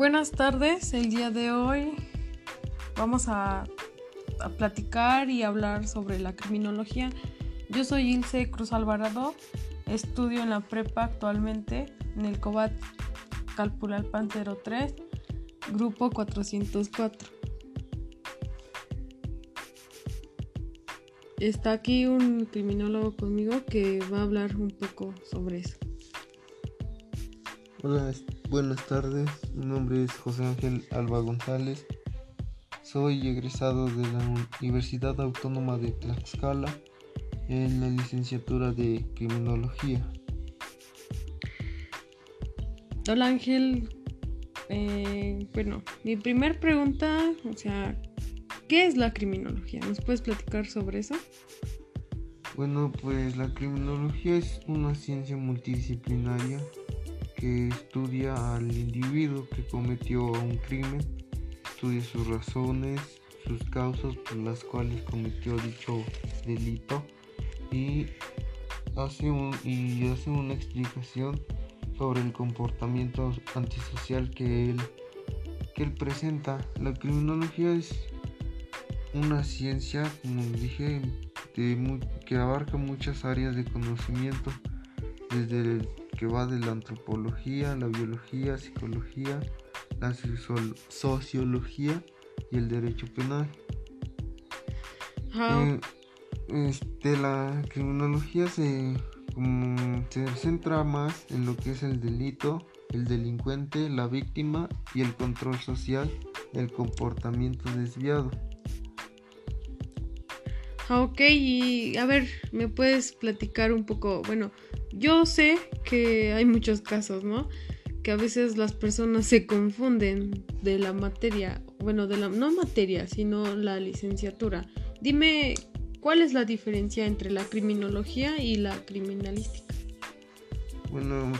Buenas tardes, el día de hoy vamos a, platicar y hablar sobre la criminología. Yo soy Ilse Cruz Alvarado, estudio en la prepa actualmente en el COBAT Calpulalpan 03, grupo 404. Está aquí un criminólogo conmigo que va a hablar un poco sobre eso. Hola, buenas tardes. Mi nombre es José Ángel Alba González. Soy egresado de la Universidad Autónoma de Tlaxcala en la licenciatura de Criminología. Hola Ángel. Eh, bueno, mi primer pregunta, o sea, ¿qué es la criminología? ¿Nos puedes platicar sobre eso? Bueno, pues la criminología es una ciencia multidisciplinaria que estudia al individuo que cometió un crimen, estudia sus razones, sus causas por las cuales cometió dicho delito y hace, un, y hace una explicación sobre el comportamiento antisocial que él, que él presenta. La criminología es una ciencia, como dije, que abarca muchas áreas de conocimiento, desde el que va de la antropología, la biología, psicología, la sociología y el derecho penal. Eh, este, la criminología se, se centra más en lo que es el delito, el delincuente, la víctima y el control social del comportamiento desviado. Ah, ok, y a ver, ¿me puedes platicar un poco? Bueno, yo sé que hay muchos casos, ¿no? Que a veces las personas se confunden de la materia, bueno, de la no materia, sino la licenciatura. Dime, ¿cuál es la diferencia entre la criminología y la criminalística? Bueno,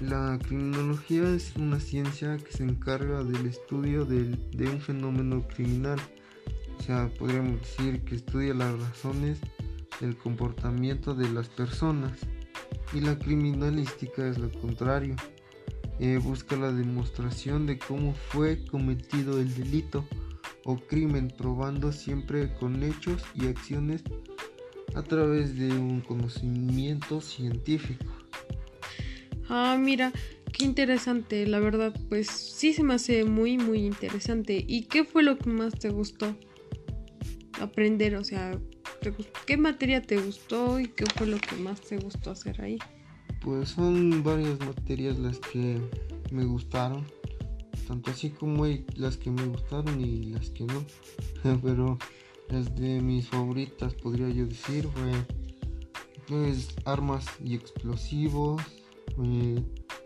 la criminología es una ciencia que se encarga del estudio de un fenómeno criminal. Sea, podríamos decir que estudia las razones del comportamiento de las personas y la criminalística es lo contrario. Eh, busca la demostración de cómo fue cometido el delito o crimen, probando siempre con hechos y acciones a través de un conocimiento científico. Ah, mira, qué interesante, la verdad, pues sí se me hace muy, muy interesante. ¿Y qué fue lo que más te gustó aprender? O sea, ¿Qué materia te gustó y qué fue lo que más te gustó hacer ahí? Pues son varias materias las que me gustaron, tanto así como las que me gustaron y las que no, pero las de mis favoritas podría yo decir fue pues armas y explosivos, eh,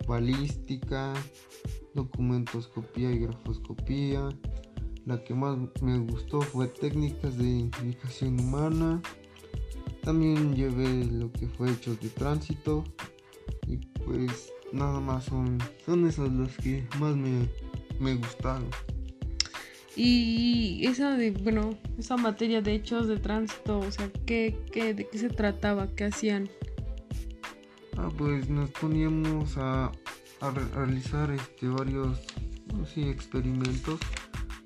balística, documentoscopía y grafoscopía, la que más me gustó fue técnicas de identificación humana. También llevé lo que fue hechos de tránsito. Y pues nada más son, son esas las que más me, me gustaron. Y esa de, bueno, esa materia de hechos de tránsito, o sea, ¿qué, qué, ¿de qué se trataba? ¿Qué hacían? Ah, pues nos poníamos a, a realizar este, varios sí, experimentos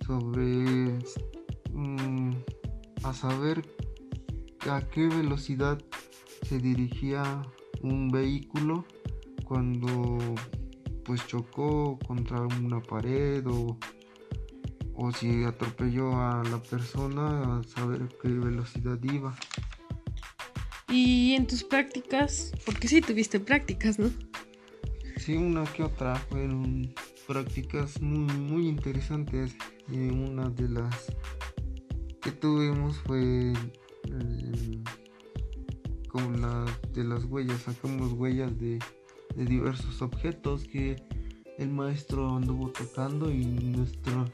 sobre mm, a saber a qué velocidad se dirigía un vehículo cuando pues chocó contra una pared o, o si atropelló a la persona a saber qué velocidad iba. Y en tus prácticas, porque sí tuviste prácticas, ¿no? Sí, una que otra fueron prácticas muy, muy interesantes y una de las que tuvimos fue eh, como la de las huellas, sacamos huellas de, diversos objetos que el maestro anduvo tocando y nuestra,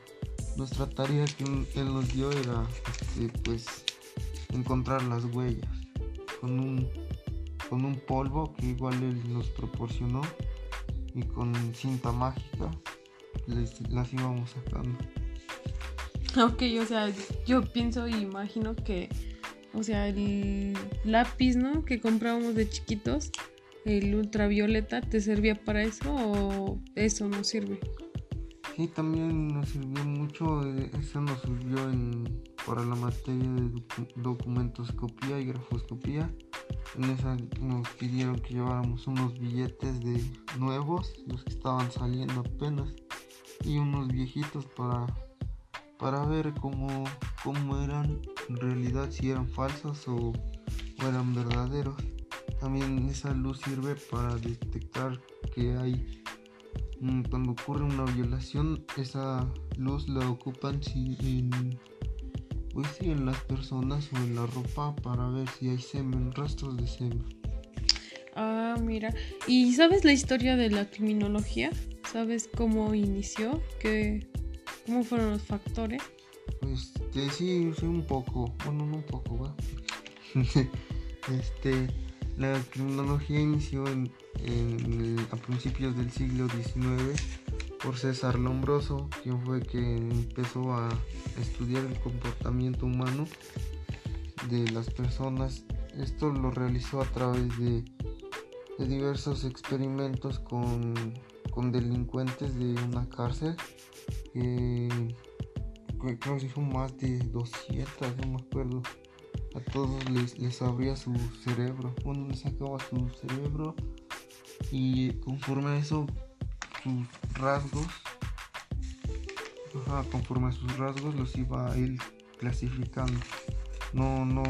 nuestra tarea que él nos dio era este, pues encontrar las huellas con un, con un polvo que igual él nos proporcionó y con cinta mágica las íbamos sacando. Ok, o sea, yo pienso y imagino que, o sea, el lápiz, ¿no? Que comprábamos de chiquitos, el ultravioleta, ¿te servía para eso o eso no sirve? Sí, también nos sirvió mucho, eh, eso nos sirvió en, para la materia de documentoscopía y grafoscopía. En esa nos pidieron que lleváramos unos billetes de nuevos, los que estaban saliendo apenas, y unos viejitos para, para ver cómo, cómo eran en realidad, si eran falsos o, eran verdaderos. También esa luz sirve para detectar que hay Mm, cuando ocurre una violación, esa luz la ocupan en, pues en las personas o en la ropa para ver si hay semen, rastros de semen. Ah, mira. ¿Y sabes la historia de la criminología? ¿Sabes cómo inició? ¿Qué, ¿Cómo fueron los factores? Pues sí, sí, un poco. Bueno, no un poco, ¿va? este, la criminología inició en a principios del siglo XIX por César Lombroso, quien fue que empezó a estudiar el comportamiento humano de las personas. Esto lo realizó a través de, diversos experimentos con, delincuentes de una cárcel. creo que son más de 200, no me acuerdo. A todos les, les abría su cerebro. Uno les sacaba su cerebro y conforme a eso sus rasgos conforme a sus rasgos los iba ir clasificando no no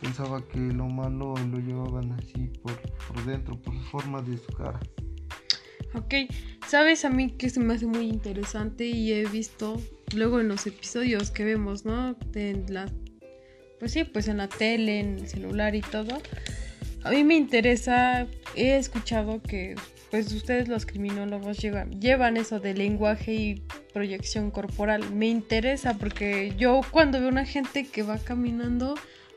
pensaba que lo malo lo llevaban así por, por dentro por forma de su cara ok sabes a mí que se me hace muy interesante y he visto luego en los episodios que vemos no de la pues sí pues en la tele en el celular y todo a mí me interesa, he escuchado que pues ustedes los criminólogos llevan, llevan eso de lenguaje y proyección corporal. Me interesa porque yo cuando veo una gente que va caminando,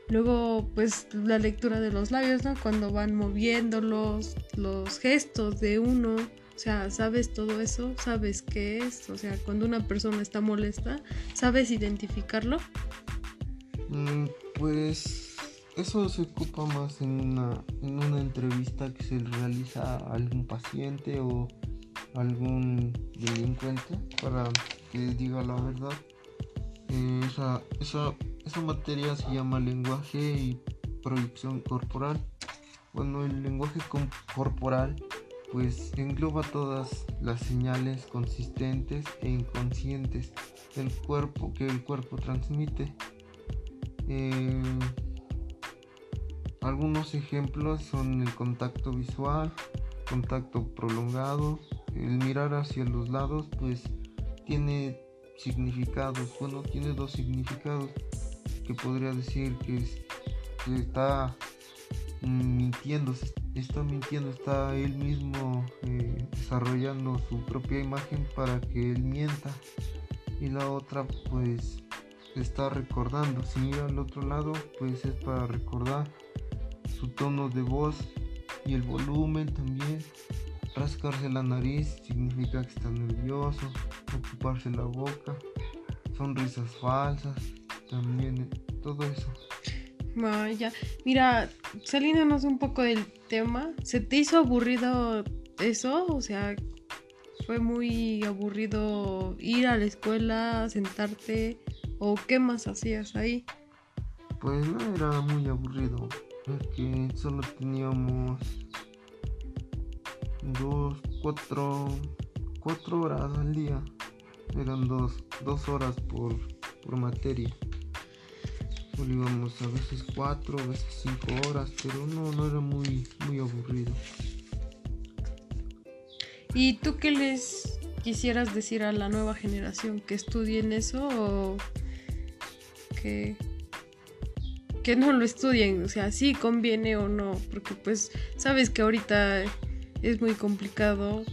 luego pues la lectura de los labios, ¿no? Cuando van moviendo los, los gestos de uno, o sea, sabes todo eso, sabes qué es, o sea, cuando una persona está molesta, sabes identificarlo. Mm, pues eso se ocupa más en una, en una entrevista que se realiza a algún paciente o algún delincuente para que diga la verdad. Eh, esa, esa, esa materia se llama lenguaje y proyección corporal. Bueno, el lenguaje corporal pues engloba todas las señales consistentes e inconscientes del cuerpo que el cuerpo transmite. Eh, algunos ejemplos son el contacto visual, contacto prolongado, el mirar hacia los lados, pues tiene significados, bueno, tiene dos significados que podría decir que, está mintiendo, está mintiendo, está él mismo eh, desarrollando su propia imagen para que él mienta y la otra pues está recordando, si mira al otro lado pues es para recordar su tono de voz y el volumen también. Rascarse la nariz significa que está nervioso, ocuparse la boca, sonrisas falsas, también todo eso. Vaya, mira, saliéndonos un poco del tema, ¿se te hizo aburrido eso? O sea, fue muy aburrido ir a la escuela, sentarte, o qué más hacías ahí? Pues no era muy aburrido que solo teníamos dos, cuatro, cuatro horas al día. Eran dos, dos horas por, por materia. Solo íbamos a veces cuatro, a veces cinco horas, pero no, no era muy, muy aburrido. ¿Y tú qué les quisieras decir a la nueva generación? ¿Que estudien eso o que que no lo estudien, o sea, si conviene o no, porque pues sabes que ahorita es muy complicado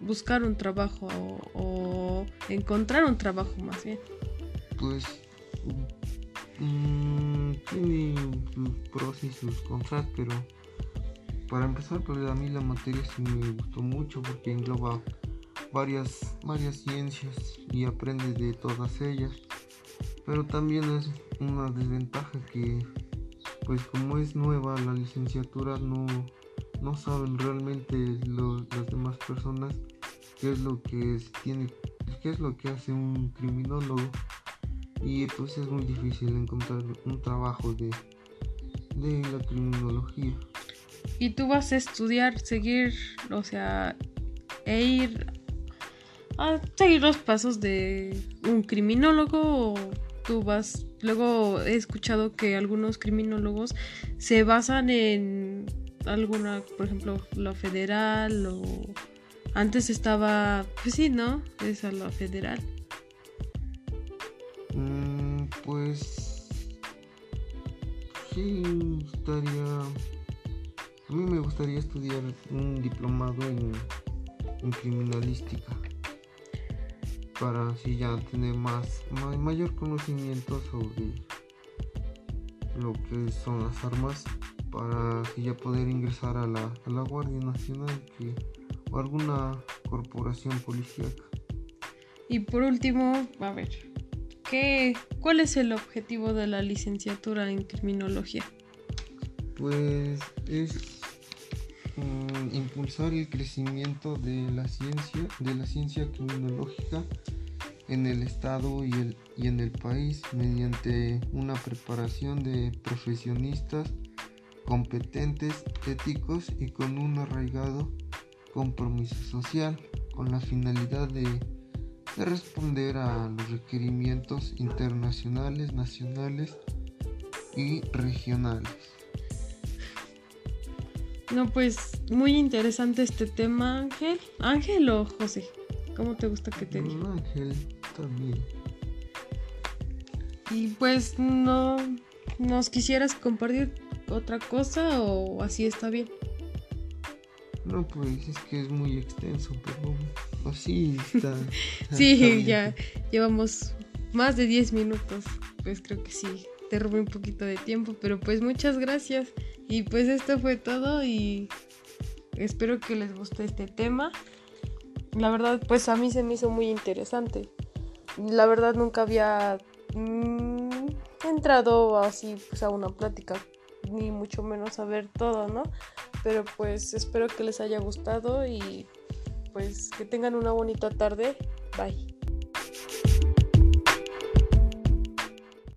buscar un trabajo o, encontrar un trabajo más bien. Pues mm, tiene sus pros y sus contras, pero para empezar, pues a mí la materia sí me gustó mucho porque engloba varias, varias ciencias y aprende de todas ellas. Pero también es una desventaja que pues como es nueva la licenciatura no, no saben realmente las demás personas qué es lo que tiene, qué es lo que hace un criminólogo y pues es muy difícil encontrar un trabajo de, de la criminología. Y tú vas a estudiar, seguir, o sea, e ir a seguir los pasos de un criminólogo o tú vas luego he escuchado que algunos criminólogos se basan en alguna por ejemplo la federal o antes estaba pues sí no esa la federal pues sí estaría a mí me gustaría estudiar un diplomado en criminalística para así ya tener más, mayor conocimiento sobre lo que son las armas para así ya poder ingresar a la, a la Guardia Nacional o alguna corporación policial. Y por último, a ver, ¿qué, ¿cuál es el objetivo de la licenciatura en criminología? Pues es Mm, impulsar el crecimiento de la ciencia, de la ciencia criminológica en el Estado y, el, y en el país mediante una preparación de profesionistas competentes, éticos y con un arraigado compromiso social, con la finalidad de, de responder a los requerimientos internacionales, nacionales y regionales. No, pues muy interesante este tema, Ángel. ¿Ángel o José? ¿Cómo te gusta que te diga? Ángel, también. Y pues no nos quisieras compartir otra cosa o así está bien. No, pues es que es muy extenso, pero así está. sí, ya llevamos más de 10 minutos. Pues creo que sí, te robé un poquito de tiempo, pero pues muchas gracias. Y pues esto fue todo y espero que les guste este tema. La verdad, pues a mí se me hizo muy interesante. La verdad nunca había mm, entrado así pues, a una plática, ni mucho menos a ver todo, ¿no? Pero pues espero que les haya gustado y pues que tengan una bonita tarde. Bye.